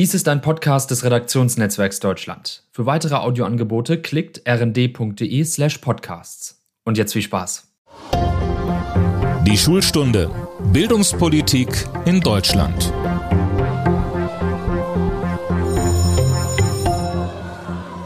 Dies ist ein Podcast des Redaktionsnetzwerks Deutschland. Für weitere Audioangebote klickt rnd.de slash podcasts. Und jetzt viel Spaß. Die Schulstunde Bildungspolitik in Deutschland.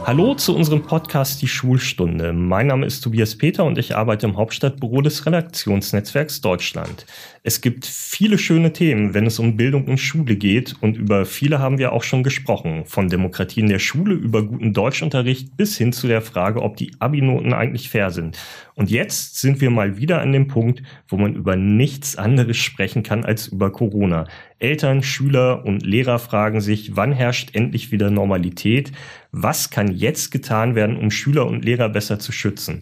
Hallo zu unserem Podcast Die Schulstunde. Mein Name ist Tobias Peter und ich arbeite im Hauptstadtbüro des Redaktionsnetzwerks Deutschland. Es gibt viele schöne Themen, wenn es um Bildung und Schule geht und über viele haben wir auch schon gesprochen. Von Demokratie in der Schule über guten Deutschunterricht bis hin zu der Frage, ob die Abi-Noten eigentlich fair sind. Und jetzt sind wir mal wieder an dem Punkt, wo man über nichts anderes sprechen kann als über Corona. Eltern, Schüler und Lehrer fragen sich, wann herrscht endlich wieder Normalität? Was kann jetzt getan werden, um Schüler und Lehrer besser zu schützen?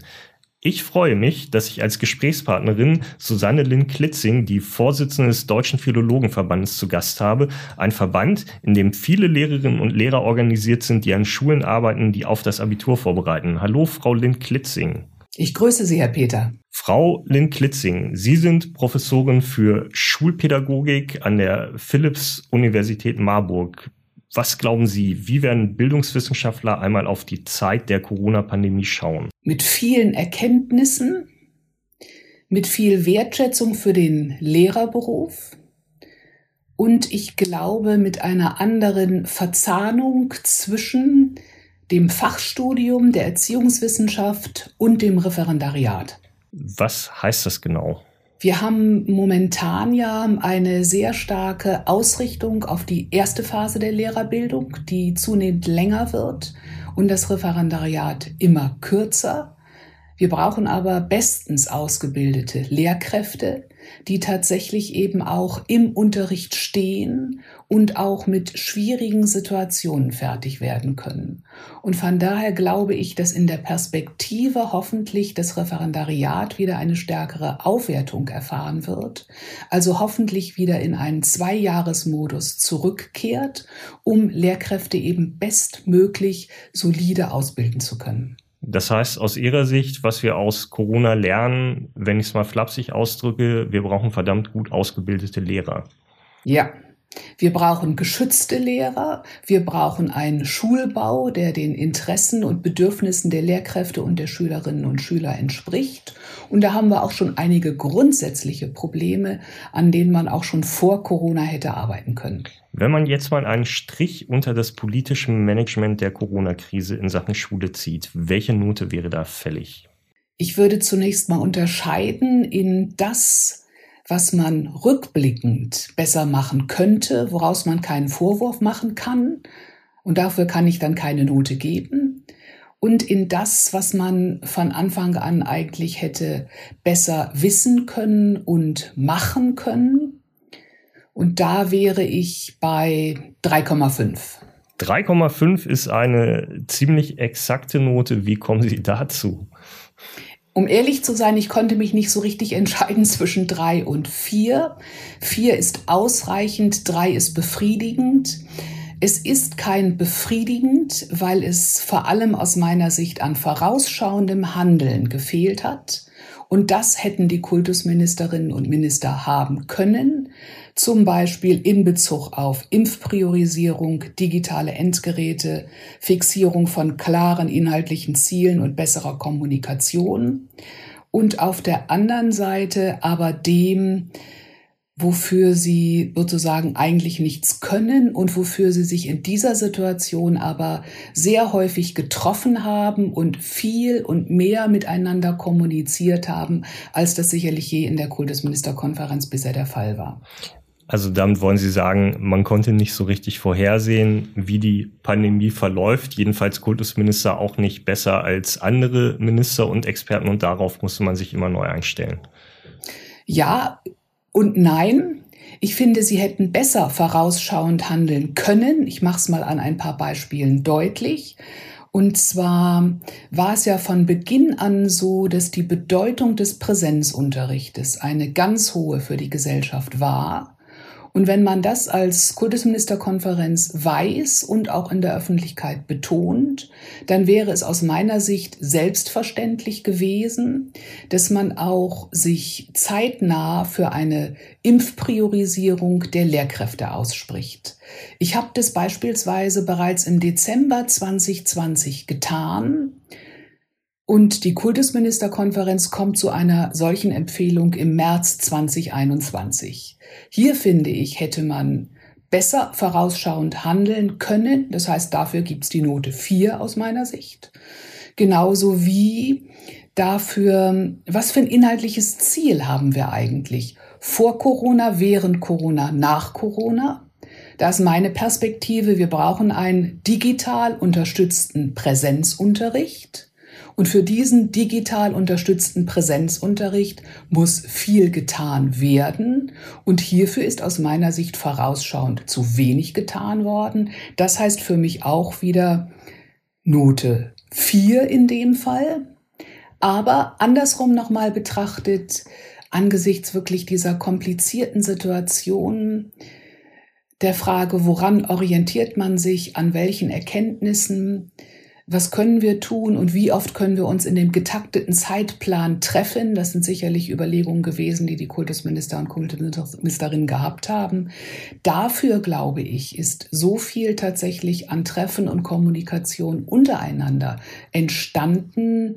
Ich freue mich, dass ich als Gesprächspartnerin Susanne Lynn Klitzing, die Vorsitzende des Deutschen Philologenverbandes, zu Gast habe. Ein Verband, in dem viele Lehrerinnen und Lehrer organisiert sind, die an Schulen arbeiten, die auf das Abitur vorbereiten. Hallo, Frau Lynn Klitzing. Ich grüße Sie, Herr Peter. Frau Lynn Klitzing, Sie sind Professorin für Schulpädagogik an der Philipps-Universität Marburg. Was glauben Sie, wie werden Bildungswissenschaftler einmal auf die Zeit der Corona-Pandemie schauen? Mit vielen Erkenntnissen, mit viel Wertschätzung für den Lehrerberuf und ich glaube mit einer anderen Verzahnung zwischen dem Fachstudium der Erziehungswissenschaft und dem Referendariat. Was heißt das genau? Wir haben momentan ja eine sehr starke Ausrichtung auf die erste Phase der Lehrerbildung, die zunehmend länger wird und das Referendariat immer kürzer. Wir brauchen aber bestens ausgebildete Lehrkräfte, die tatsächlich eben auch im Unterricht stehen und auch mit schwierigen Situationen fertig werden können. Und von daher glaube ich, dass in der Perspektive hoffentlich das Referendariat wieder eine stärkere Aufwertung erfahren wird, also hoffentlich wieder in einen Zweijahresmodus zurückkehrt, um Lehrkräfte eben bestmöglich solide ausbilden zu können. Das heißt, aus Ihrer Sicht, was wir aus Corona lernen, wenn ich es mal flapsig ausdrücke, wir brauchen verdammt gut ausgebildete Lehrer. Ja, wir brauchen geschützte Lehrer, wir brauchen einen Schulbau, der den Interessen und Bedürfnissen der Lehrkräfte und der Schülerinnen und Schüler entspricht. Und da haben wir auch schon einige grundsätzliche Probleme, an denen man auch schon vor Corona hätte arbeiten können. Wenn man jetzt mal einen Strich unter das politische Management der Corona-Krise in Sachen Schule zieht, welche Note wäre da fällig? Ich würde zunächst mal unterscheiden in das, was man rückblickend besser machen könnte, woraus man keinen Vorwurf machen kann. Und dafür kann ich dann keine Note geben. Und in das, was man von Anfang an eigentlich hätte besser wissen können und machen können. Und da wäre ich bei 3,5. 3,5 ist eine ziemlich exakte Note. Wie kommen Sie dazu? Um ehrlich zu sein, ich konnte mich nicht so richtig entscheiden zwischen drei und vier. Vier ist ausreichend, drei ist befriedigend. Es ist kein befriedigend, weil es vor allem aus meiner Sicht an vorausschauendem Handeln gefehlt hat. Und das hätten die Kultusministerinnen und Minister haben können zum Beispiel in Bezug auf Impfpriorisierung, digitale Endgeräte, Fixierung von klaren inhaltlichen Zielen und besserer Kommunikation und auf der anderen Seite aber dem, wofür sie sozusagen eigentlich nichts können und wofür sie sich in dieser Situation aber sehr häufig getroffen haben und viel und mehr miteinander kommuniziert haben, als das sicherlich je in der Kultusministerkonferenz bisher der Fall war. Also damit wollen Sie sagen, man konnte nicht so richtig vorhersehen, wie die Pandemie verläuft. Jedenfalls Kultusminister auch nicht besser als andere Minister und Experten und darauf musste man sich immer neu einstellen. Ja und nein. Ich finde, sie hätten besser vorausschauend handeln können. Ich mache es mal an ein paar Beispielen deutlich. Und zwar war es ja von Beginn an so, dass die Bedeutung des Präsenzunterrichtes eine ganz hohe für die Gesellschaft war Und wenn man das als Kultusministerkonferenz weiß und auch in der Öffentlichkeit betont, dann wäre es aus meiner Sicht selbstverständlich gewesen, dass man auch sich zeitnah für eine Impfpriorisierung der Lehrkräfte ausspricht. Ich habe das beispielsweise bereits im Dezember 2020 getan. Und die Kultusministerkonferenz kommt zu einer solchen Empfehlung im März 2021. Hier finde ich, hätte man besser vorausschauend handeln können. Das heißt, dafür gibt's die Note 4 aus meiner Sicht. Genauso wie dafür, was für ein inhaltliches Ziel haben wir eigentlich? Vor Corona, während Corona, nach Corona? Da ist meine Perspektive, wir brauchen einen digital unterstützten Präsenzunterricht. Und für diesen digital unterstützten Präsenzunterricht muss viel getan werden. Und hierfür ist aus meiner Sicht vorausschauend zu wenig getan worden. Das heißt für mich auch wieder Note 4 in dem Fall. Aber andersrum nochmal betrachtet, angesichts wirklich dieser komplizierten Situation, der Frage, woran orientiert man sich, an welchen Erkenntnissen, was können wir tun und wie oft können wir uns in dem getakteten Zeitplan treffen. Das sind sicherlich Überlegungen gewesen, die die Kultusminister und Kultusministerinnen gehabt haben. Dafür, glaube ich, ist so viel tatsächlich an Treffen und Kommunikation untereinander entstanden,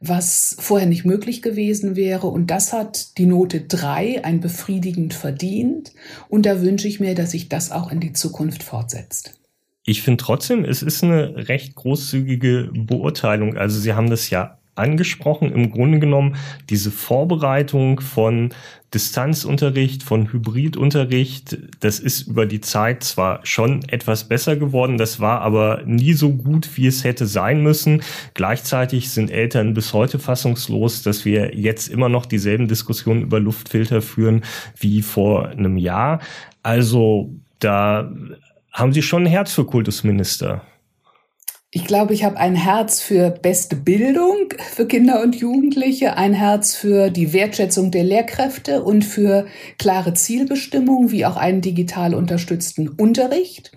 was vorher nicht möglich gewesen wäre. Und das hat die Note 3 ein befriedigend verdient. Und da wünsche ich mir, dass sich das auch in die Zukunft fortsetzt. Ich finde trotzdem, es ist eine recht großzügige Beurteilung. Also Sie haben das ja angesprochen, im Grunde genommen diese Vorbereitung von Distanzunterricht, von Hybridunterricht, das ist über die Zeit zwar schon etwas besser geworden, das war aber nie so gut, wie es hätte sein müssen. Gleichzeitig sind Eltern bis heute fassungslos, dass wir jetzt immer noch dieselben Diskussionen über Luftfilter führen wie vor einem Jahr. Also da haben Sie schon ein Herz für Kultusminister? Ich glaube, ich habe ein Herz für beste Bildung für Kinder und Jugendliche, ein Herz für die Wertschätzung der Lehrkräfte und für klare Zielbestimmungen, wie auch einen digital unterstützten Unterricht.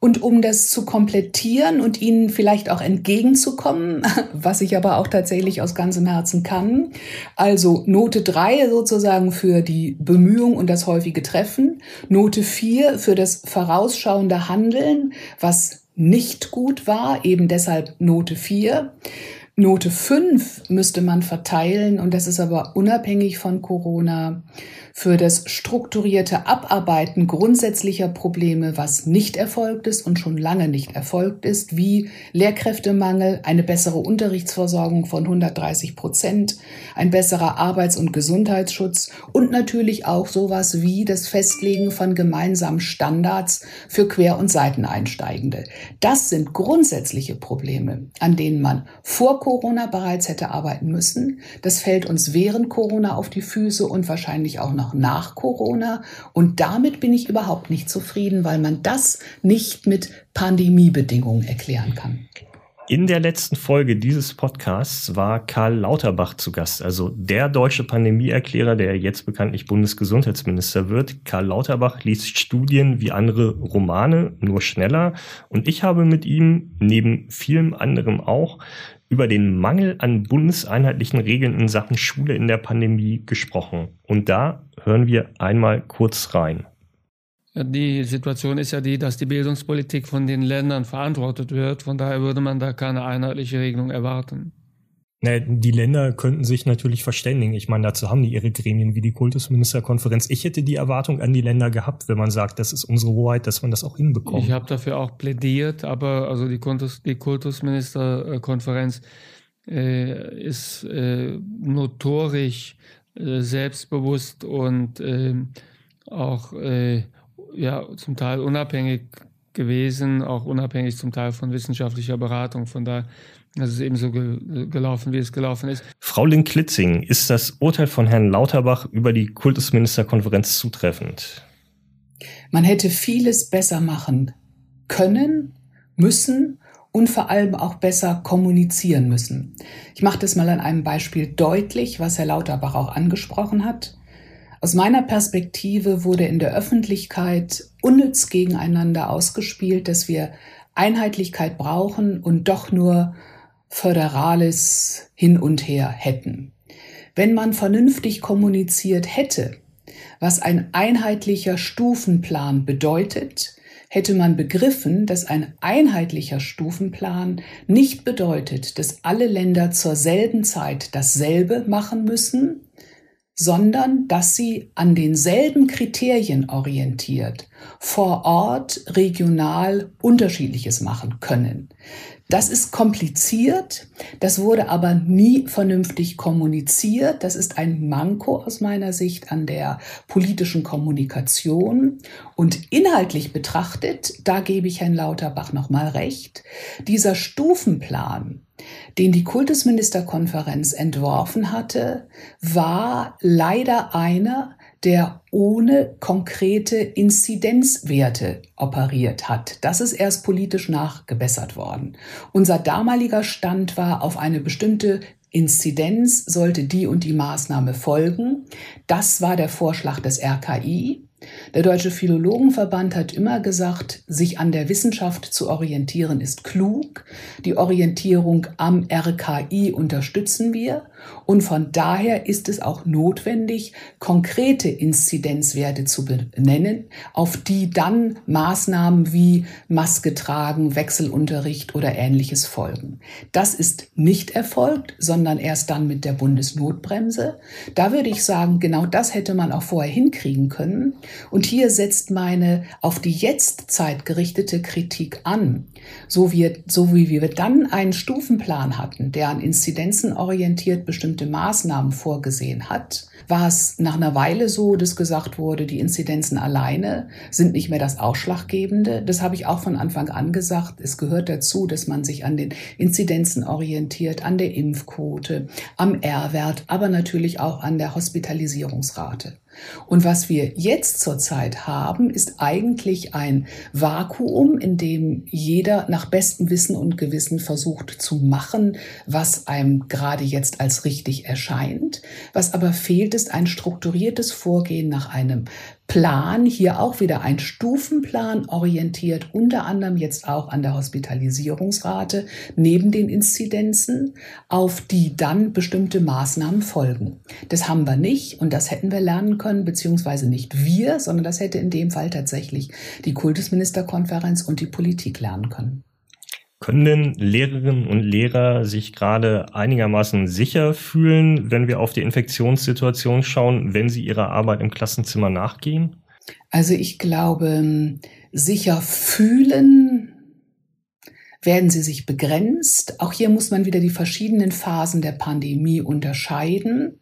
Und um das zu komplettieren und ihnen vielleicht auch entgegenzukommen, was ich aber auch tatsächlich aus ganzem Herzen kann, also Note drei sozusagen für die Bemühung und das häufige Treffen, Note vier für das vorausschauende Handeln, was nicht gut war, eben deshalb Note vier. Note fünf müsste man verteilen und das ist aber unabhängig von Corona für das strukturierte Abarbeiten grundsätzlicher Probleme, was nicht erfolgt ist und schon lange nicht erfolgt ist, wie Lehrkräftemangel, eine bessere Unterrichtsversorgung von 130 Prozent, ein besserer Arbeits- und Gesundheitsschutz und natürlich auch sowas wie das Festlegen von gemeinsamen Standards für Quer- und Seiteneinsteigende. Das sind grundsätzliche Probleme, an denen man vor Corona bereits hätte arbeiten müssen. Das fällt uns während Corona auf die Füße und wahrscheinlich auch noch noch nach Corona. Und damit bin ich überhaupt nicht zufrieden, weil man das nicht mit Pandemiebedingungen erklären kann. In der letzten Folge dieses Podcasts war Karl Lauterbach zu Gast, also der deutsche Pandemieerklärer, der jetzt bekanntlich Bundesgesundheitsminister wird. Karl Lauterbach liest Studien wie andere Romane, nur schneller. Und ich habe mit ihm neben vielem anderem auch über den Mangel an bundeseinheitlichen Regeln in Sachen Schule in der Pandemie gesprochen. Und da hören wir einmal kurz rein. Die Situation ist ja die, dass die Bildungspolitik von den Ländern verantwortet wird. Von daher würde man da keine einheitliche Regelung erwarten. Die Länder könnten sich natürlich verständigen. Ich meine, dazu haben die ihre Gremien wie die Kultusministerkonferenz. Ich hätte die Erwartung an die Länder gehabt, wenn man sagt, das ist unsere Hoheit, dass man das auch hinbekommt. Ich habe dafür auch plädiert, aber also die, Kultus, die Kultusministerkonferenz äh, ist äh, notorisch äh, selbstbewusst und äh, auch äh, ja zum Teil unabhängig gewesen, auch unabhängig zum Teil von wissenschaftlicher Beratung. Von daher es ist eben so ge gelaufen, wie es gelaufen ist. Frau Link-Klitzing, ist das Urteil von Herrn Lauterbach über die Kultusministerkonferenz zutreffend? Man hätte vieles besser machen können, müssen und vor allem auch besser kommunizieren müssen. Ich mache das mal an einem Beispiel deutlich, was Herr Lauterbach auch angesprochen hat. Aus meiner Perspektive wurde in der Öffentlichkeit unnütz gegeneinander ausgespielt, dass wir Einheitlichkeit brauchen und doch nur Föderales hin und her hätten. Wenn man vernünftig kommuniziert hätte, was ein einheitlicher Stufenplan bedeutet, hätte man begriffen, dass ein einheitlicher Stufenplan nicht bedeutet, dass alle Länder zur selben Zeit dasselbe machen müssen, sondern dass sie an denselben Kriterien orientiert vor Ort regional unterschiedliches machen können. Das ist kompliziert, das wurde aber nie vernünftig kommuniziert. Das ist ein Manko aus meiner Sicht an der politischen Kommunikation. Und inhaltlich betrachtet, da gebe ich Herrn Lauterbach nochmal recht, dieser Stufenplan, den die Kultusministerkonferenz entworfen hatte, war leider einer, der ohne konkrete Inzidenzwerte operiert hat. Das ist erst politisch nachgebessert worden. Unser damaliger Stand war auf eine bestimmte Inzidenz sollte die und die Maßnahme folgen. Das war der Vorschlag des RKI. Der Deutsche Philologenverband hat immer gesagt, sich an der Wissenschaft zu orientieren ist klug. Die Orientierung am RKI unterstützen wir. Und von daher ist es auch notwendig, konkrete Inzidenzwerte zu benennen, auf die dann Maßnahmen wie Maske tragen, Wechselunterricht oder ähnliches folgen. Das ist nicht erfolgt, sondern erst dann mit der Bundesnotbremse. Da würde ich sagen, genau das hätte man auch vorher hinkriegen können. Und hier setzt meine auf die Jetztzeit gerichtete Kritik an. So wie, so wie wir dann einen Stufenplan hatten, der an Inzidenzen orientiert bestimmte Maßnahmen vorgesehen hat, war es nach einer Weile so, dass gesagt wurde, die Inzidenzen alleine sind nicht mehr das Ausschlaggebende. Das habe ich auch von Anfang an gesagt. Es gehört dazu, dass man sich an den Inzidenzen orientiert, an der Impfquote, am R-Wert, aber natürlich auch an der Hospitalisierungsrate. Und was wir jetzt zurzeit haben, ist eigentlich ein Vakuum, in dem jeder nach bestem Wissen und Gewissen versucht zu machen, was einem gerade jetzt als richtig erscheint. Was aber fehlt, ist ein strukturiertes Vorgehen nach einem Plan, hier auch wieder ein Stufenplan orientiert, unter anderem jetzt auch an der Hospitalisierungsrate neben den Inzidenzen, auf die dann bestimmte Maßnahmen folgen. Das haben wir nicht und das hätten wir lernen können, beziehungsweise nicht wir, sondern das hätte in dem Fall tatsächlich die Kultusministerkonferenz und die Politik lernen können. Können denn Lehrerinnen und Lehrer sich gerade einigermaßen sicher fühlen, wenn wir auf die Infektionssituation schauen, wenn sie ihrer Arbeit im Klassenzimmer nachgehen? Also ich glaube, sicher fühlen werden sie sich begrenzt. Auch hier muss man wieder die verschiedenen Phasen der Pandemie unterscheiden.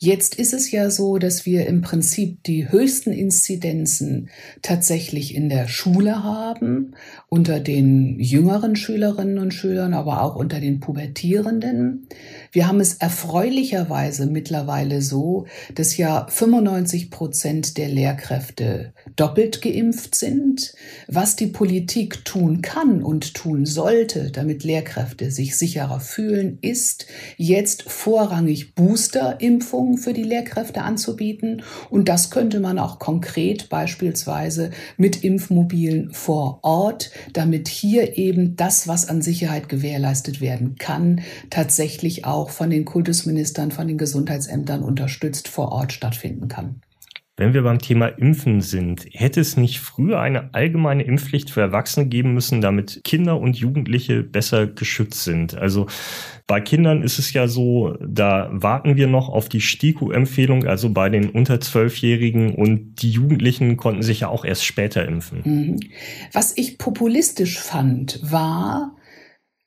Jetzt ist es ja so, dass wir im Prinzip die höchsten Inzidenzen tatsächlich in der Schule haben, unter den jüngeren Schülerinnen und Schülern, aber auch unter den Pubertierenden. Wir haben es erfreulicherweise mittlerweile so, dass ja 95 Prozent der Lehrkräfte doppelt geimpft sind. Was die Politik tun kann und tun sollte, damit Lehrkräfte sich sicherer fühlen, ist jetzt vorrangig Boosterimpfungen für die Lehrkräfte anzubieten. Und das könnte man auch konkret beispielsweise mit Impfmobilen vor Ort, damit hier eben das, was an Sicherheit gewährleistet werden kann, tatsächlich auch von den Kultusministern, von den Gesundheitsämtern unterstützt vor Ort stattfinden kann. Wenn wir beim Thema Impfen sind, hätte es nicht früher eine allgemeine Impfpflicht für Erwachsene geben müssen, damit Kinder und Jugendliche besser geschützt sind? Also bei Kindern ist es ja so, da warten wir noch auf die STIKO-Empfehlung, also bei den unter Zwölfjährigen und die Jugendlichen konnten sich ja auch erst später impfen. Mhm. Was ich populistisch fand, war,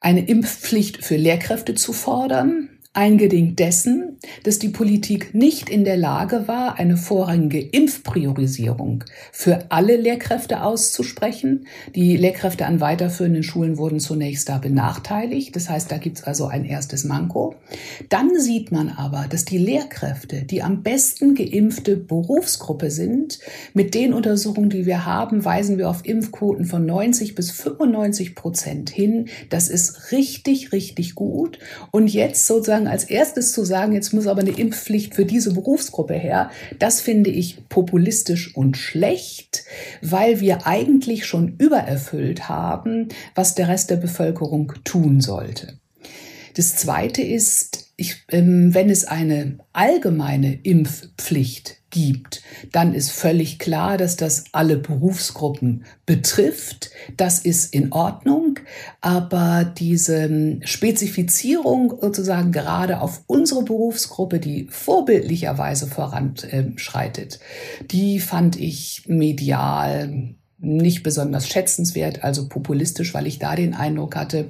eine Impfpflicht für Lehrkräfte zu fordern, Eingedingt dessen, dass die Politik nicht in der Lage war, eine vorrangige Impfpriorisierung für alle Lehrkräfte auszusprechen. Die Lehrkräfte an weiterführenden Schulen wurden zunächst da benachteiligt. Das heißt, da gibt's also ein erstes Manko. Dann sieht man aber, dass die Lehrkräfte die am besten geimpfte Berufsgruppe sind. Mit den Untersuchungen, die wir haben, weisen wir auf Impfquoten von 90 bis 95 Prozent hin. Das ist richtig, richtig gut. Und jetzt sozusagen sozusagen als erstes zu sagen, jetzt muss aber eine Impfpflicht für diese Berufsgruppe her, das finde ich populistisch und schlecht, weil wir eigentlich schon übererfüllt haben, was der Rest der Bevölkerung tun sollte. Das Zweite ist, ich, ähm, wenn es eine allgemeine Impfpflicht gibt, dann ist völlig klar, dass das alle Berufsgruppen betrifft. Das ist in Ordnung. Aber diese Spezifizierung sozusagen gerade auf unsere Berufsgruppe, die vorbildlicherweise voranschreitet, die fand ich medial nicht besonders schätzenswert, also populistisch, weil ich da den Eindruck hatte,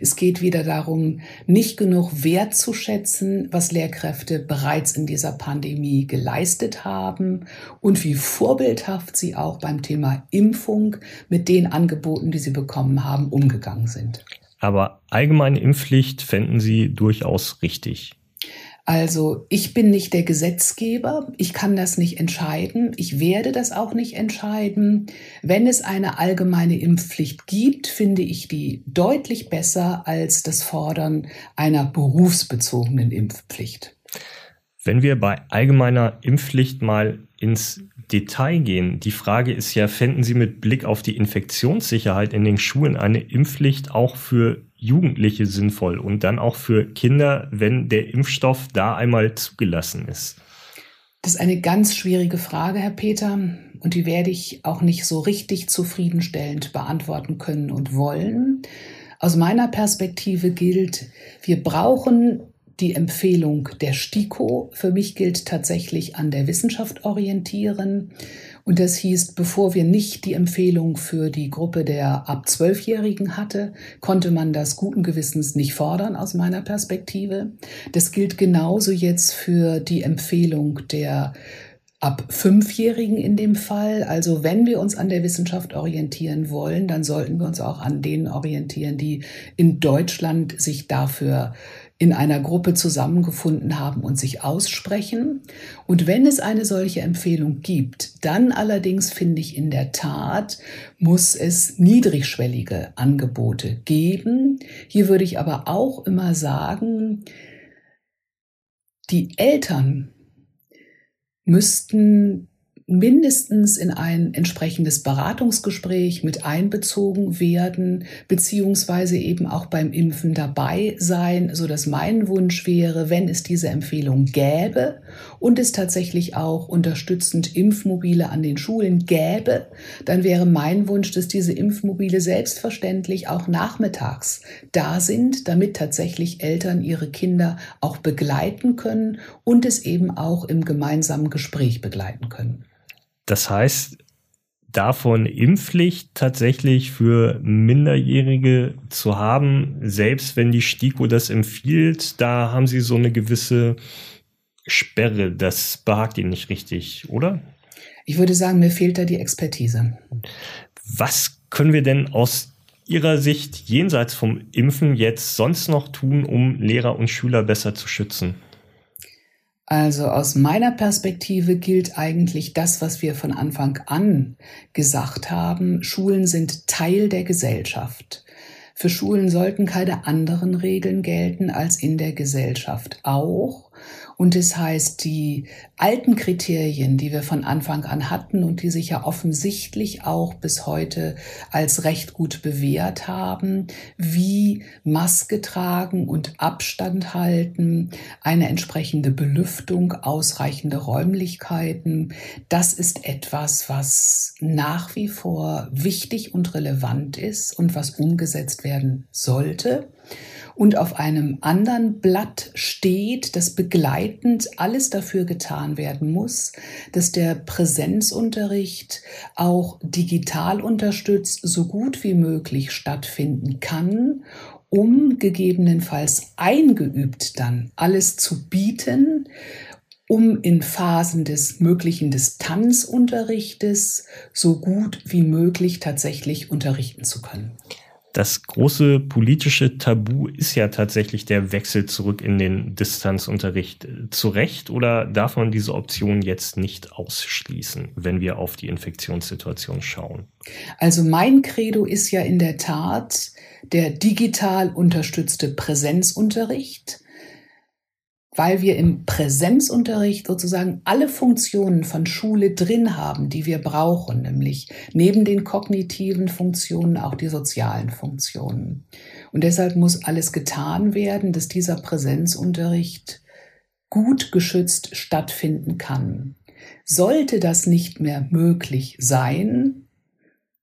es geht wieder darum, nicht genug wertzuschätzen, was Lehrkräfte bereits in dieser Pandemie geleistet haben und wie vorbildhaft sie auch beim Thema Impfung mit den Angeboten, die sie bekommen haben, umgegangen sind. Aber allgemeine Impfpflicht fänden Sie durchaus richtig. Also ich bin nicht der Gesetzgeber, ich kann das nicht entscheiden, ich werde das auch nicht entscheiden. Wenn es eine allgemeine Impfpflicht gibt, finde ich die deutlich besser als das Fordern einer berufsbezogenen Impfpflicht. Wenn wir bei allgemeiner Impfpflicht mal ins Detail gehen, die Frage ist ja, fänden Sie mit Blick auf die Infektionssicherheit in den Schulen eine Impfpflicht auch für Jugendliche sinnvoll und dann auch für Kinder, wenn der Impfstoff da einmal zugelassen ist? Das ist eine ganz schwierige Frage, Herr Peter, und die werde ich auch nicht so richtig zufriedenstellend beantworten können und wollen. Aus meiner Perspektive gilt, wir brauchen die Empfehlung der STIKO. Für mich gilt tatsächlich an der Wissenschaft orientieren. Und das hieß, bevor wir nicht die Empfehlung für die Gruppe der ab Zwölfjährigen hatte, konnte man das guten Gewissens nicht fordern aus meiner Perspektive. Das gilt genauso jetzt für die Empfehlung der ab Fünfjährigen in dem Fall. Also wenn wir uns an der Wissenschaft orientieren wollen, dann sollten wir uns auch an denen orientieren, die in Deutschland sich dafür in einer Gruppe zusammengefunden haben und sich aussprechen. Und wenn es eine solche Empfehlung gibt, dann allerdings finde ich in der Tat, muss es niedrigschwellige Angebote geben. Hier würde ich aber auch immer sagen, die Eltern müssten mindestens in ein entsprechendes Beratungsgespräch mit einbezogen werden, beziehungsweise eben auch beim Impfen dabei sein, so dass mein Wunsch wäre, wenn es diese Empfehlung gäbe und es tatsächlich auch unterstützend Impfmobile an den Schulen gäbe, dann wäre mein Wunsch, dass diese Impfmobile selbstverständlich auch nachmittags da sind, damit tatsächlich Eltern ihre Kinder auch begleiten können und es eben auch im gemeinsamen Gespräch begleiten können. Das heißt, davon Impfpflicht tatsächlich für Minderjährige zu haben, selbst wenn die STIKO das empfiehlt, da haben sie so eine gewisse Sperre. Das behagt ihnen nicht richtig, oder? Ich würde sagen, mir fehlt da die Expertise. Was können wir denn aus Ihrer Sicht jenseits vom Impfen jetzt sonst noch tun, um Lehrer und Schüler besser zu schützen? Also aus meiner Perspektive gilt eigentlich das, was wir von Anfang an gesagt haben. Schulen sind Teil der Gesellschaft. Für Schulen sollten keine anderen Regeln gelten als in der Gesellschaft auch. Und das heißt, die alten Kriterien, die wir von Anfang an hatten und die sich ja offensichtlich auch bis heute als recht gut bewährt haben, wie Maske tragen und Abstand halten, eine entsprechende Belüftung, ausreichende Räumlichkeiten, das ist etwas, was nach wie vor wichtig und relevant ist und was umgesetzt werden sollte und auf einem anderen Blatt steht, dass begleitend alles dafür getan werden muss, dass der Präsenzunterricht auch digital unterstützt so gut wie möglich stattfinden kann um gegebenenfalls eingeübt dann alles zu bieten, um in Phasen des möglichen Distanzunterrichtes so gut wie möglich tatsächlich unterrichten zu können. Das große politische Tabu ist ja tatsächlich der Wechsel zurück in den Distanzunterricht. Zu Recht oder darf man diese Option jetzt nicht ausschließen, wenn wir auf die Infektionssituation schauen? Also mein Credo ist ja in der Tat der digital unterstützte Präsenzunterricht weil wir im Präsenzunterricht sozusagen alle Funktionen von Schule drin haben, die wir brauchen, nämlich neben den kognitiven Funktionen auch die sozialen Funktionen. Und deshalb muss alles getan werden, dass dieser Präsenzunterricht gut geschützt stattfinden kann. Sollte das nicht mehr möglich sein,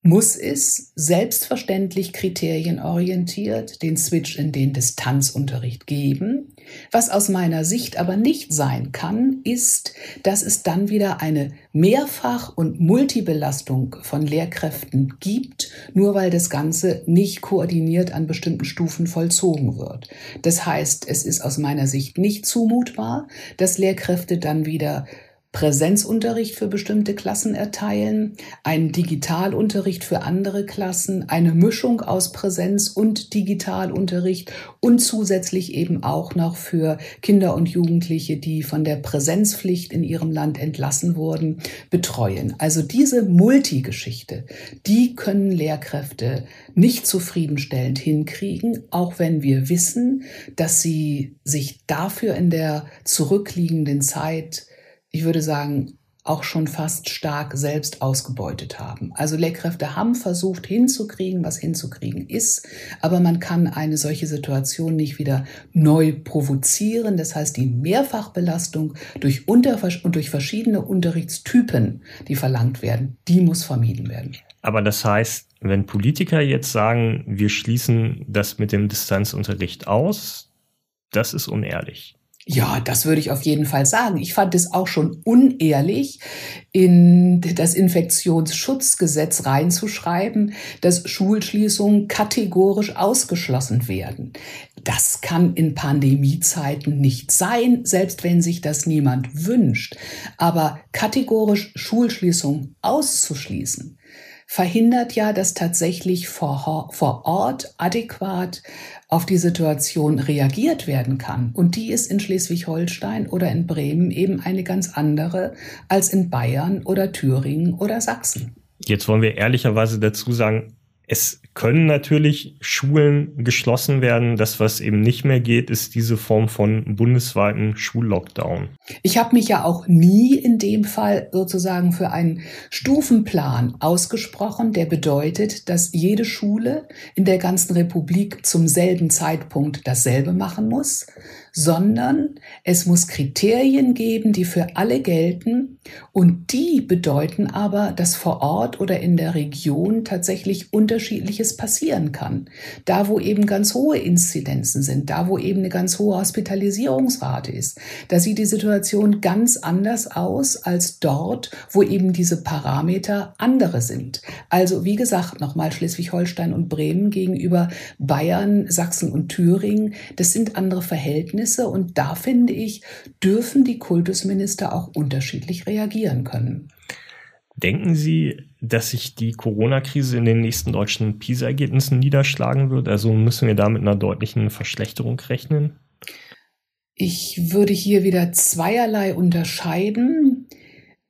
muss es selbstverständlich kriterienorientiert den Switch in den Distanzunterricht geben. Was aus meiner Sicht aber nicht sein kann, ist, dass es dann wieder eine Mehrfach- und Multibelastung von Lehrkräften gibt, nur weil das Ganze nicht koordiniert an bestimmten Stufen vollzogen wird. Das heißt, es ist aus meiner Sicht nicht zumutbar, dass Lehrkräfte dann wieder Präsenzunterricht für bestimmte Klassen erteilen, einen Digitalunterricht für andere Klassen, eine Mischung aus Präsenz und Digitalunterricht und zusätzlich eben auch noch für Kinder und Jugendliche, die von der Präsenzpflicht in ihrem Land entlassen wurden, betreuen. Also diese Multigeschichte, die können Lehrkräfte nicht zufriedenstellend hinkriegen, auch wenn wir wissen, dass sie sich dafür in der zurückliegenden Zeit ich würde sagen, auch schon fast stark selbst ausgebeutet haben. Also Lehrkräfte haben versucht hinzukriegen, was hinzukriegen ist, aber man kann eine solche Situation nicht wieder neu provozieren. Das heißt, die Mehrfachbelastung durch Unter und durch verschiedene Unterrichtstypen, die verlangt werden, die muss vermieden werden. Aber das heißt, wenn Politiker jetzt sagen, wir schließen das mit dem Distanzunterricht aus, das ist unehrlich. Ja, das würde ich auf jeden Fall sagen. Ich fand es auch schon unehrlich, in das Infektionsschutzgesetz reinzuschreiben, dass Schulschließungen kategorisch ausgeschlossen werden. Das kann in Pandemiezeiten nicht sein, selbst wenn sich das niemand wünscht. Aber kategorisch Schulschließungen auszuschließen, verhindert ja, dass tatsächlich vor, Ort adäquat auf die Situation reagiert werden kann. Und die ist in Schleswig-Holstein oder in Bremen eben eine ganz andere als in Bayern oder Thüringen oder Sachsen. Jetzt wollen wir ehrlicherweise dazu sagen, es können natürlich Schulen geschlossen werden. Das, was eben nicht mehr geht, ist diese Form von bundesweiten Schullockdown. Ich habe mich ja auch nie in dem Fall sozusagen für einen Stufenplan ausgesprochen, der bedeutet, dass jede Schule in der ganzen Republik zum selben Zeitpunkt dasselbe machen muss, sondern es muss Kriterien geben, die für alle gelten und die bedeuten aber, dass vor Ort oder in der Region tatsächlich unterschiedliches passieren kann. Da, wo eben ganz hohe Inzidenzen sind, da, wo eben eine ganz hohe Hospitalisierungsrate ist, da sieht die Situation ganz anders aus als dort, wo eben diese Parameter andere sind. Also wie gesagt, nochmal Schleswig-Holstein und Bremen gegenüber Bayern, Sachsen und Thüringen, das sind andere Verhältnisse und da finde ich, dürfen die Kultusminister auch unterschiedlich reagieren können. Denken Sie, dass sich die Corona-Krise in den nächsten deutschen PISA-Ergebnissen niederschlagen wird? Also müssen wir da mit einer deutlichen Verschlechterung rechnen? Ich würde hier wieder zweierlei unterscheiden.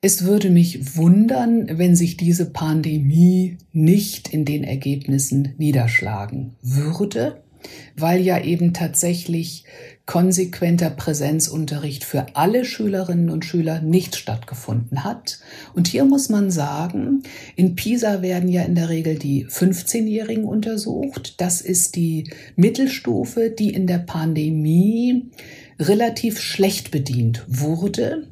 Es würde mich wundern, wenn sich diese Pandemie nicht in den Ergebnissen niederschlagen würde, weil ja eben tatsächlich konsequenter Präsenzunterricht für alle Schülerinnen und Schüler nicht stattgefunden hat. Und hier muss man sagen, in PISA werden ja in der Regel die 15-Jährigen untersucht. Das ist die Mittelstufe, die in der Pandemie relativ schlecht bedient wurde,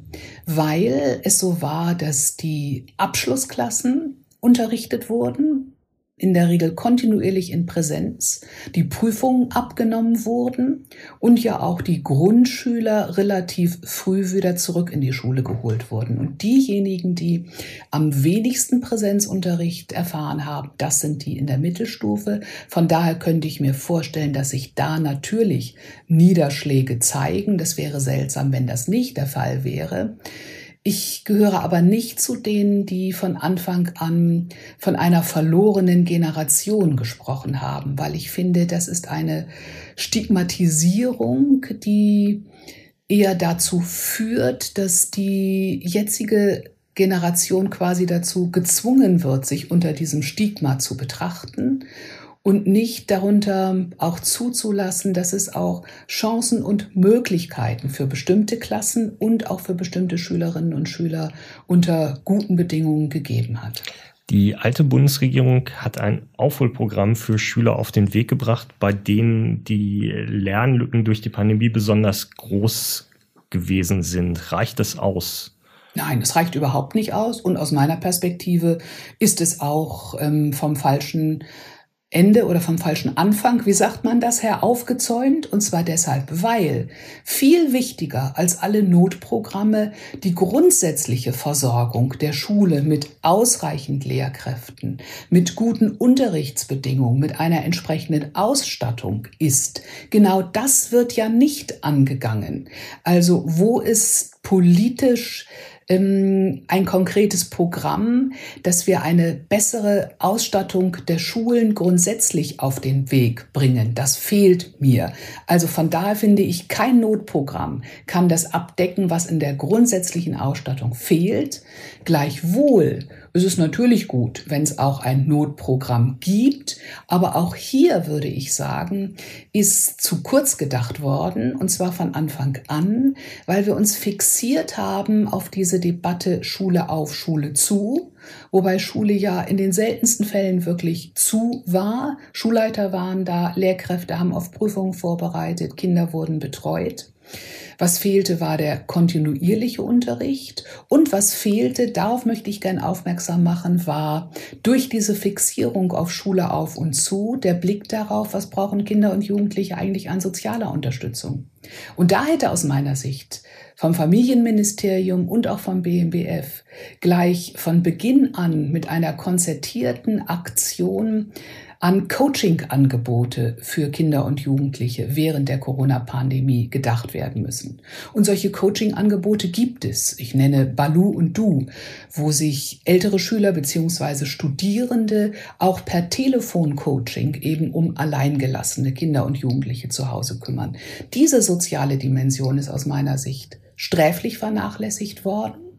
weil es so war, dass die Abschlussklassen unterrichtet wurden in der Regel kontinuierlich in Präsenz, die Prüfungen abgenommen wurden und ja auch die Grundschüler relativ früh wieder zurück in die Schule geholt wurden. Und diejenigen, die am wenigsten Präsenzunterricht erfahren haben, das sind die in der Mittelstufe. Von daher könnte ich mir vorstellen, dass sich da natürlich Niederschläge zeigen. Das wäre seltsam, wenn das nicht der Fall wäre. Ich gehöre aber nicht zu denen, die von Anfang an von einer verlorenen Generation gesprochen haben, weil ich finde, das ist eine Stigmatisierung, die eher dazu führt, dass die jetzige Generation quasi dazu gezwungen wird, sich unter diesem Stigma zu betrachten und nicht darunter auch zuzulassen, dass es auch Chancen und Möglichkeiten für bestimmte Klassen und auch für bestimmte Schülerinnen und Schüler unter guten Bedingungen gegeben hat. Die alte Bundesregierung hat ein Aufholprogramm für Schüler auf den Weg gebracht, bei denen die Lernlücken durch die Pandemie besonders groß gewesen sind. Reicht das aus? Nein, es reicht überhaupt nicht aus. Und aus meiner Perspektive ist es auch ähm, vom falschen Ende oder vom falschen Anfang, wie sagt man das, Herr, aufgezäumt? Und zwar deshalb, weil viel wichtiger als alle Notprogramme die grundsätzliche Versorgung der Schule mit ausreichend Lehrkräften, mit guten Unterrichtsbedingungen, mit einer entsprechenden Ausstattung ist. Genau das wird ja nicht angegangen. Also wo ist politisch ein konkretes Programm, dass wir eine bessere Ausstattung der Schulen grundsätzlich auf den Weg bringen. Das fehlt mir. Also von daher finde ich, kein Notprogramm kann das abdecken, was in der grundsätzlichen Ausstattung fehlt. Gleichwohl ist es natürlich gut, wenn es auch ein Notprogramm gibt, aber auch hier würde ich sagen, ist zu kurz gedacht worden und zwar von Anfang an, weil wir uns fixiert haben auf diese Debatte Schule auf, Schule zu, wobei Schule ja in den seltensten Fällen wirklich zu war. Schulleiter waren da, Lehrkräfte haben auf Prüfungen vorbereitet, Kinder wurden betreut. Was fehlte, war der kontinuierliche Unterricht. Und was fehlte, darauf möchte ich gern aufmerksam machen, war durch diese Fixierung auf Schule auf und zu der Blick darauf, was brauchen Kinder und Jugendliche eigentlich an sozialer Unterstützung. Und da hätte aus meiner Sicht vom Familienministerium und auch vom BMBF gleich von Beginn an mit einer konzertierten Aktion an Coaching-Angebote für Kinder und Jugendliche während der Corona-Pandemie gedacht werden müssen. Und solche Coaching-Angebote gibt es. Ich nenne Balu und Du, wo sich ältere Schüler beziehungsweise Studierende auch per Telefon-Coaching eben um alleingelassene Kinder und Jugendliche zu Hause kümmern. Diese soziale Dimension ist aus meiner Sicht sträflich vernachlässigt worden.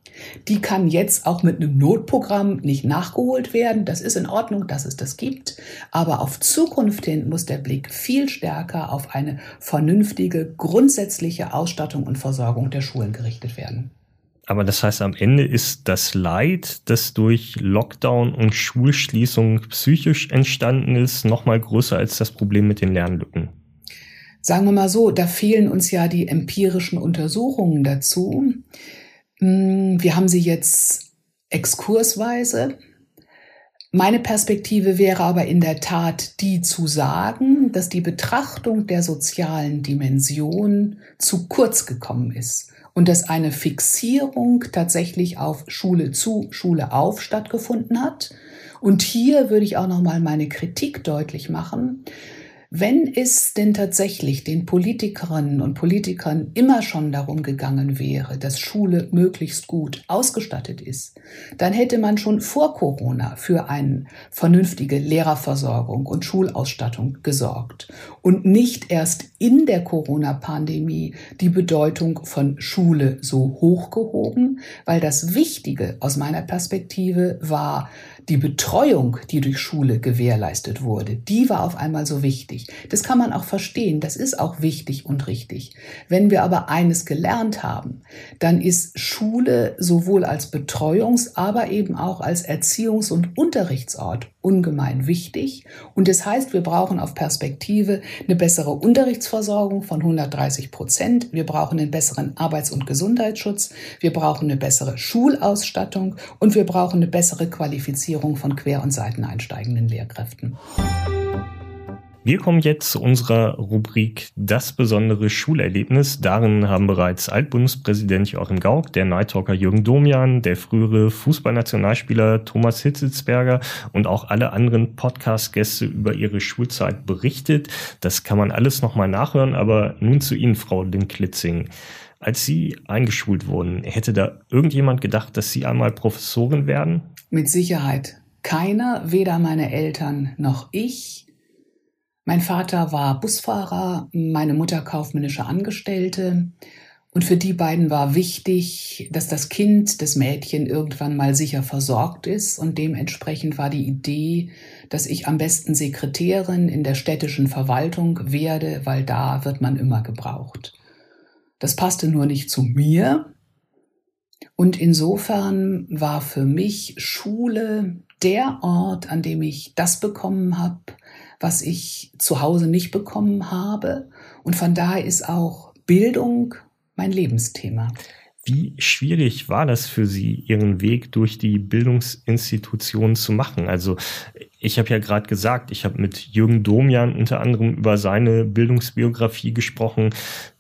Die kann jetzt auch mit einem Notprogramm nicht nachgeholt werden. Das ist in Ordnung, dass es das gibt. Aber auf Zukunft hin muss der Blick viel stärker auf eine vernünftige, grundsätzliche Ausstattung und Versorgung der Schulen gerichtet werden. Aber das heißt, am Ende ist das Leid, das durch Lockdown und Schulschließung psychisch entstanden ist, noch mal größer als das Problem mit den Lernlücken. Sagen wir mal so, da fehlen uns ja die empirischen Untersuchungen dazu. Hm, wir haben sie jetzt exkursweise. Meine Perspektive wäre aber in der Tat die zu sagen, dass die Betrachtung der sozialen Dimension zu kurz gekommen ist und dass eine Fixierung tatsächlich auf Schule zu, Schule auf stattgefunden hat. Und hier würde ich auch noch mal meine Kritik deutlich machen. Wenn es denn tatsächlich den Politikerinnen und Politikern immer schon darum gegangen wäre, dass Schule möglichst gut ausgestattet ist, dann hätte man schon vor Corona für eine vernünftige Lehrerversorgung und Schulausstattung gesorgt und nicht erst in der Corona-Pandemie die Bedeutung von Schule so hochgehoben, weil das Wichtige aus meiner Perspektive war, die Betreuung, die durch Schule gewährleistet wurde, die war auf einmal so wichtig. Das kann man auch verstehen, das ist auch wichtig und richtig. Wenn wir aber eines gelernt haben, dann ist Schule sowohl als Betreuungs-, aber eben auch als Erziehungs- und Unterrichtsort ungemein wichtig. Und das heißt, wir brauchen auf Perspektive eine bessere Unterrichtsversorgung von 130 Prozent. Wir brauchen einen besseren Arbeits- und Gesundheitsschutz. Wir brauchen eine bessere Schulausstattung und wir brauchen eine bessere Qualifizierung von quer- und seiteneinsteigenden Lehrkräften. Wir kommen jetzt zu unserer Rubrik Das besondere Schulerlebnis. Darin haben bereits Altbundespräsident Joachim Gauck, der Nightalker Jürgen Domian, der frühere Fußballnationalspieler Thomas Hitzelsberger und auch alle anderen Podcast-Gäste über ihre Schulzeit berichtet. Das kann man alles nochmal nachhören, aber nun zu Ihnen, Frau Linklitzing. Als Sie eingeschult wurden, hätte da irgendjemand gedacht, dass Sie einmal Professorin werden? Mit Sicherheit. Keiner, weder meine Eltern noch ich mein Vater war Busfahrer, meine Mutter kaufmännische Angestellte. Und für die beiden war wichtig, dass das Kind, das Mädchen irgendwann mal sicher versorgt ist. Und dementsprechend war die Idee, dass ich am besten Sekretärin in der städtischen Verwaltung werde, weil da wird man immer gebraucht. Das passte nur nicht zu mir. Und insofern war für mich Schule der Ort, an dem ich das bekommen habe, was ich zu Hause nicht bekommen habe. Und von daher ist auch Bildung mein Lebensthema. Wie schwierig war das für Sie, Ihren Weg durch die Bildungsinstitutionen zu machen? Also ich habe ja gerade gesagt, ich habe mit Jürgen Domian unter anderem über seine Bildungsbiografie gesprochen,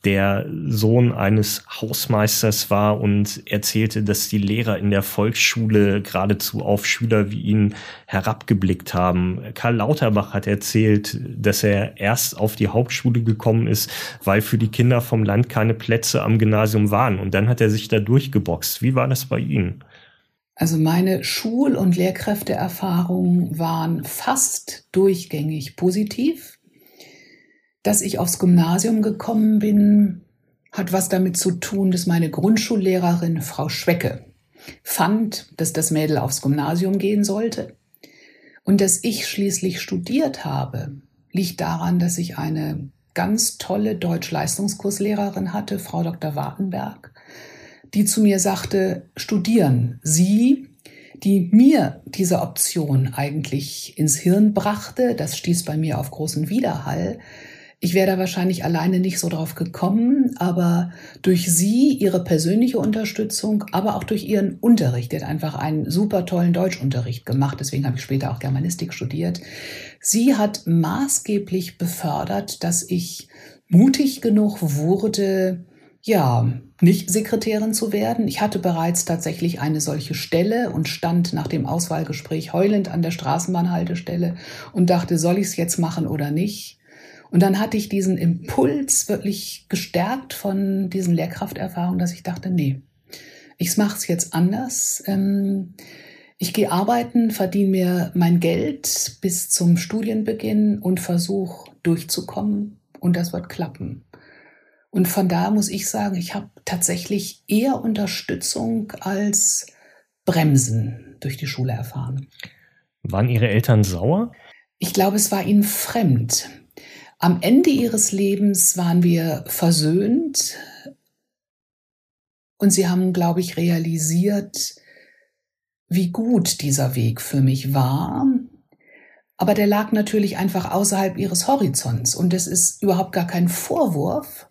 der Sohn eines Hausmeisters war und erzählte, dass die Lehrer in der Volksschule geradezu auf Schüler wie ihn herabgeblickt haben. Karl Lauterbach hat erzählt, dass er erst auf die Hauptschule gekommen ist, weil für die Kinder vom Land keine Plätze am Gymnasium waren. Und dann hat er sich da durchgeboxt. Wie war das bei Ihnen? Also meine Schul- und Lehrkräfteerfahrungen waren fast durchgängig positiv. Dass ich aufs Gymnasium gekommen bin, hat was damit zu tun, dass meine Grundschullehrerin, Frau Schwecke, fand, dass das Mädel aufs Gymnasium gehen sollte. Und dass ich schließlich studiert habe, liegt daran, dass ich eine ganz tolle Deutsch-Leistungskurslehrerin hatte, Frau Dr. Wartenberg, die zu mir sagte, studieren Sie, die mir diese Option eigentlich ins Hirn brachte, das stieß bei mir auf großen Widerhall. Ich wäre da wahrscheinlich alleine nicht so drauf gekommen, aber durch sie, ihre persönliche Unterstützung, aber auch durch ihren Unterricht, der hat einfach einen super tollen Deutschunterricht gemacht, deswegen habe ich später auch Germanistik studiert. Sie hat maßgeblich befördert, dass ich mutig genug wurde, ja, nicht Sekretärin zu werden. Ich hatte bereits tatsächlich eine solche Stelle und stand nach dem Auswahlgespräch heulend an der Straßenbahnhaltestelle und dachte, soll ich es jetzt machen oder nicht? Und dann hatte ich diesen Impuls wirklich gestärkt von diesen Lehrkrafterfahrungen, dass ich dachte, nee, ich mache es jetzt anders. Ähm, ich gehe arbeiten, verdiene mir mein Geld bis zum Studienbeginn und versuche durchzukommen und das wird klappen. Und von da muss ich sagen, ich habe tatsächlich eher Unterstützung als Bremsen durch die Schule erfahren. Waren Ihre Eltern sauer? Ich glaube, es war ihnen fremd. Am Ende ihres Lebens waren wir versöhnt und sie haben, glaube ich, realisiert, wie gut dieser Weg für mich war. Aber der lag natürlich einfach außerhalb ihres Horizonts und es ist überhaupt gar kein Vorwurf,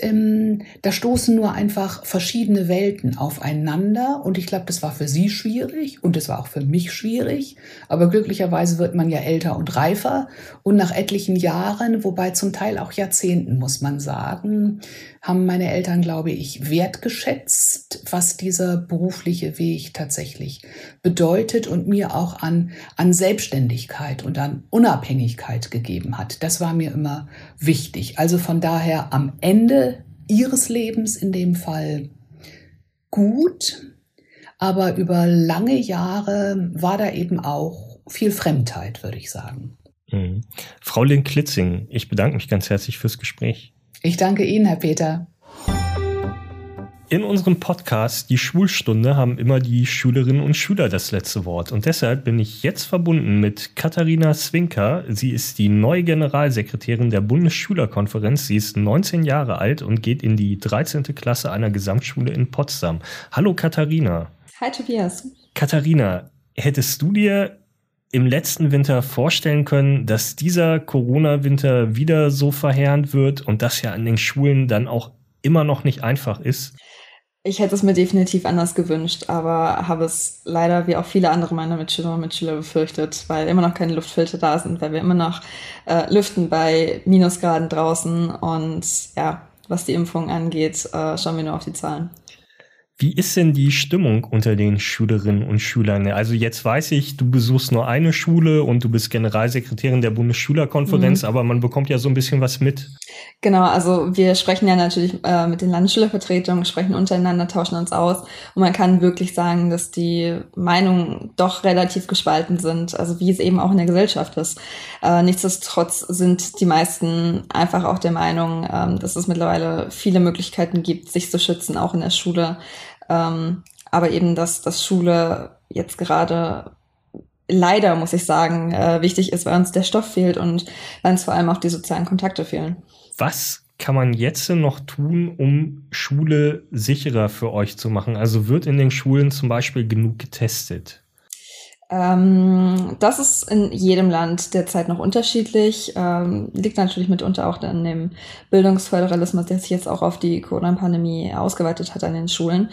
ähm, da stoßen nur einfach verschiedene Welten aufeinander. Und ich glaube, das war für sie schwierig und es war auch für mich schwierig. Aber glücklicherweise wird man ja älter und reifer. Und nach etlichen Jahren, wobei zum Teil auch Jahrzehnten, muss man sagen, haben meine Eltern, glaube ich, wertgeschätzt, was dieser berufliche Weg tatsächlich bedeutet und mir auch an, an Selbstständigkeit und an Unabhängigkeit gegeben hat. Das war mir immer wichtig. Also von daher am Ende ihres Lebens in dem Fall gut, aber über lange Jahre war da eben auch viel Fremdheit, würde ich sagen. Mhm. Frau Link-Klitzing, ich bedanke mich ganz herzlich fürs Gespräch. Ich danke Ihnen, Herr Peter. In unserem Podcast Die Schulstunde haben immer die Schülerinnen und Schüler das letzte Wort. Und deshalb bin ich jetzt verbunden mit Katharina Swinker. Sie ist die neue Generalsekretärin der Bundesschülerkonferenz. Sie ist 19 Jahre alt und geht in die 13. Klasse einer Gesamtschule in Potsdam. Hallo Katharina. Hi Tobias. Katharina, hättest du dir im letzten Winter vorstellen können, dass dieser Corona-Winter wieder so verheerend wird und das ja an den Schulen dann auch immer noch nicht einfach ist? Ich hätte es mir definitiv anders gewünscht, aber habe es leider wie auch viele andere meiner Mitschüler und Mitschüler befürchtet, weil immer noch keine Luftfilter da sind, weil wir immer noch äh, lüften bei Minusgraden draußen und ja, was die Impfung angeht, äh, schauen wir nur auf die Zahlen. Wie ist denn die Stimmung unter den Schülerinnen und Schülern? Also jetzt weiß ich, du besuchst nur eine Schule und du bist Generalsekretärin der Bundesschülerkonferenz, mhm. aber man bekommt ja so ein bisschen was mit. Genau, also wir sprechen ja natürlich äh, mit den Landesschülervertretungen, sprechen untereinander, tauschen uns aus und man kann wirklich sagen, dass die Meinungen doch relativ gespalten sind, also wie es eben auch in der Gesellschaft ist. Äh, nichtsdestotrotz sind die meisten einfach auch der Meinung, äh, dass es mittlerweile viele Möglichkeiten gibt, sich zu schützen, auch in der Schule. Ähm, aber eben, dass, dass Schule jetzt gerade leider, muss ich sagen, äh, wichtig ist, weil uns der Stoff fehlt und weil uns vor allem auch die sozialen Kontakte fehlen. Was kann man jetzt noch tun, um Schule sicherer für euch zu machen? Also wird in den Schulen zum Beispiel genug getestet? Ähm, das ist in jedem Land derzeit noch unterschiedlich. Ähm, liegt natürlich mitunter auch an dem Bildungsföderalismus, der sich jetzt auch auf die Corona-Pandemie ausgeweitet hat an den Schulen.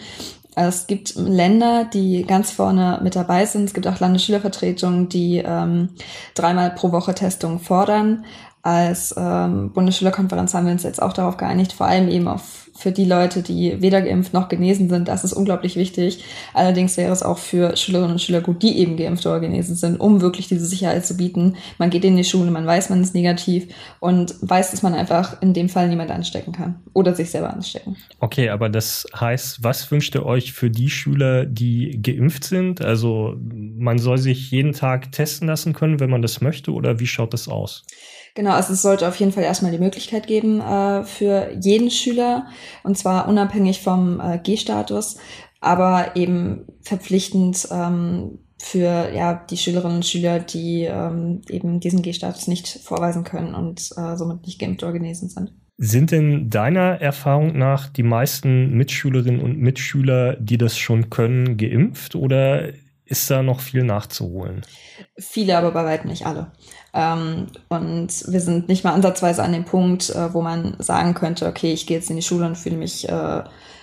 Es gibt Länder, die ganz vorne mit dabei sind. Es gibt auch Landesschülervertretungen, die ähm, dreimal pro Woche Testungen fordern. Als ähm, Bundesschülerkonferenz haben wir uns jetzt auch darauf geeinigt, vor allem eben auf für die Leute, die weder geimpft noch genesen sind, das ist unglaublich wichtig. Allerdings wäre es auch für Schülerinnen und Schüler gut, die eben geimpft oder genesen sind, um wirklich diese Sicherheit zu bieten. Man geht in die Schule, man weiß, man ist negativ und weiß, dass man einfach in dem Fall niemand anstecken kann oder sich selber anstecken. Okay, aber das heißt, was wünscht ihr euch für die Schüler, die geimpft sind? Also man soll sich jeden Tag testen lassen können, wenn man das möchte oder wie schaut das aus? Genau, also es sollte auf jeden Fall erstmal die Möglichkeit geben äh, für jeden Schüler und zwar unabhängig vom äh, G-Status, aber eben verpflichtend ähm, für ja die Schülerinnen und Schüler, die ähm, eben diesen G-Status nicht vorweisen können und äh, somit nicht geimpft oder genesen sind. Sind denn deiner Erfahrung nach die meisten Mitschülerinnen und Mitschüler, die das schon können, geimpft oder ist da noch viel nachzuholen? Viele, aber bei weitem nicht alle. Ähm, und wir sind nicht mal ansatzweise an dem Punkt, äh, wo man sagen könnte, okay, ich gehe jetzt in die Schule und fühle mich äh,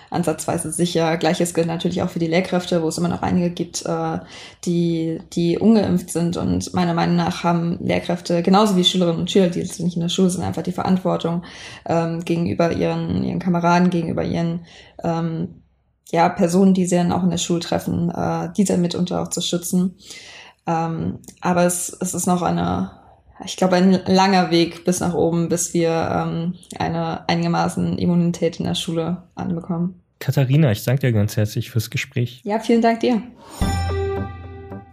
ansatzweise sicher. Gleiches gilt natürlich auch für die Lehrkräfte, wo es immer noch einige gibt, äh, die, die ungeimpft sind. Und meiner Meinung nach haben Lehrkräfte, genauso wie Schülerinnen und Schüler, die jetzt nicht in der Schule sind, einfach die Verantwortung ähm, gegenüber ihren, ihren Kameraden, gegenüber ihren ähm, ja, Personen, die sie dann auch in der Schule treffen, äh, diese mitunter auch zu schützen. Ähm, aber es, es ist noch eine ich glaube, ein langer Weg bis nach oben, bis wir ähm, eine einigermaßen Immunität in der Schule anbekommen. Katharina, ich danke dir ganz herzlich fürs Gespräch. Ja, vielen Dank dir.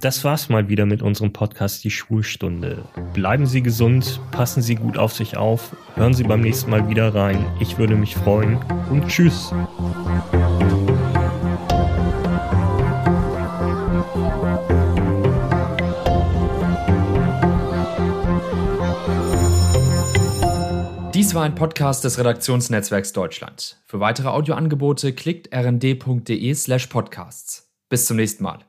Das war's mal wieder mit unserem Podcast Die Schulstunde. Bleiben Sie gesund, passen Sie gut auf sich auf, hören Sie beim nächsten Mal wieder rein. Ich würde mich freuen und tschüss. Dies war ein Podcast des Redaktionsnetzwerks Deutschland. Für weitere Audioangebote klickt rnd.de slash podcasts. Bis zum nächsten Mal.